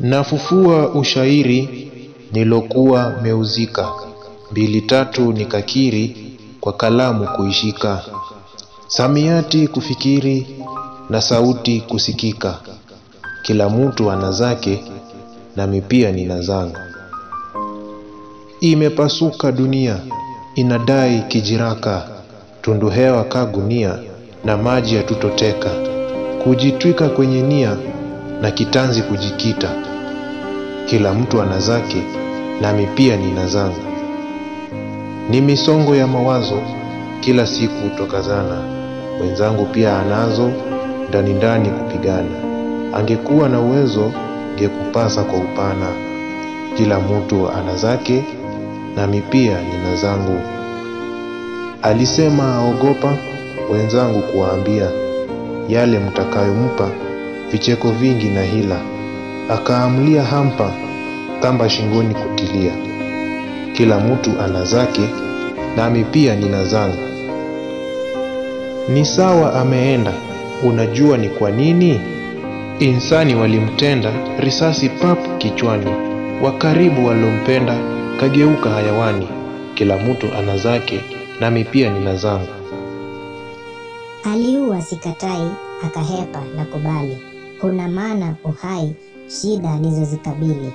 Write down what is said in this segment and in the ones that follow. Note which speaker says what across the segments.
Speaker 1: Nafufua ushairi nilokuwa meuzika, mbili tatu nikakiri, kwa kalamu kuishika, samiati kufikiri na sauti kusikika, kila mtu ana zake nami pia nina zangu. Imepasuka dunia inadai kijiraka, tundu hewa ka gunia na maji yatutoteka, kujitwika kwenye nia na kitanzi kujikita, kila mtu ana zake nami pia nina zangu. Ni misongo ya mawazo kila siku tokazana, mwenzangu pia anazo ndani ndani kupigana. Angekuwa na uwezo ngekupasa kwa upana, kila mtu ana zake nami pia nina zangu. Alisema aogopa wenzangu kuwaambia yale mtakayompa, vicheko vingi na hila, akaamlia hampa kamba shingoni kutilia, kila mtu ana zake nami pia nina zangu. Ni sawa ameenda, unajua ni kwa nini? Insani walimtenda risasi pap kichwani, wa karibu walompenda kageuka hayawani, kila mtu ana zake nami pia nina zangu.
Speaker 2: Aliua sikatai, akahepa na kubali, kuna maana uhai shida alizozikabili.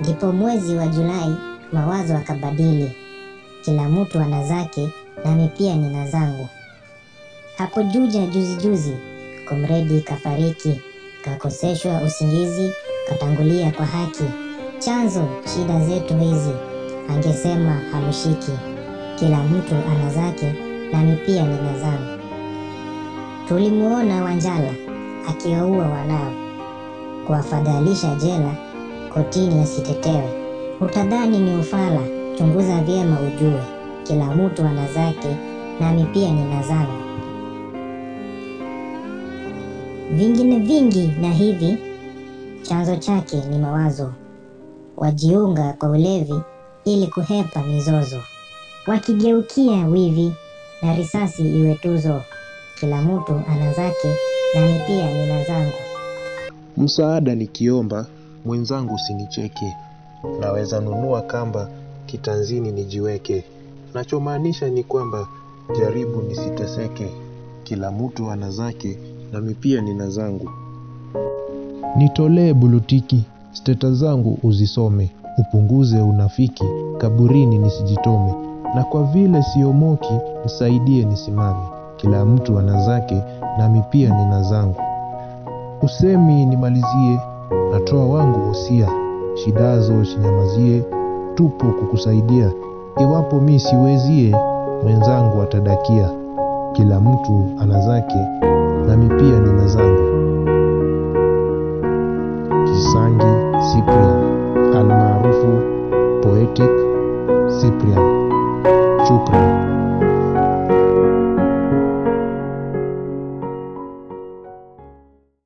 Speaker 2: Ndipo mwezi wa Julai mawazo akabadili, kila mtu ana zake nami pia nina zangu. Hapo juja juzi juzi, komredi kafariki, kakoseshwa usingizi, katangulia kwa haki. Chanzo shida zetu hizi, angesema hamshiki, kila mtu ana zake nami pia nina zangu. Tulimuona Wanjala akiwaua wanao, kuwafadhalisha jela, kotini asitetewe. Utadhani ni ufala, chunguza vyema ujue, kila mtu ana zake nami pia nina zangu. Vingine vingi na hivi, chanzo chake ni mawazo, wajiunga kwa ulevi ili kuhepa mizozo, wakigeukia wivi na risasi iwe tuzo, kila mtu ana zake nami pia nina zangu.
Speaker 1: Msaada nikiomba, mwenzangu usinicheke, naweza nunua kamba kitanzini nijiweke. Nachomaanisha ni kwamba jaribu nisiteseke, kila mtu ana zake nami pia nina zangu. Nitolee bulutiki, steta zangu uzisome, upunguze unafiki, kaburini nisijitome, na kwa vile siomoki, nisaidie nisimame, kila mtu ana zake nami pia nina zangu. Usemi nimalizie, natoa wangu wosia, shidazo sinyamazie, tupo kukusaidia, iwapo mi siwezie, mwenzangu atadakia, kila mtu ana zake nami pia nina zangu. Kisangi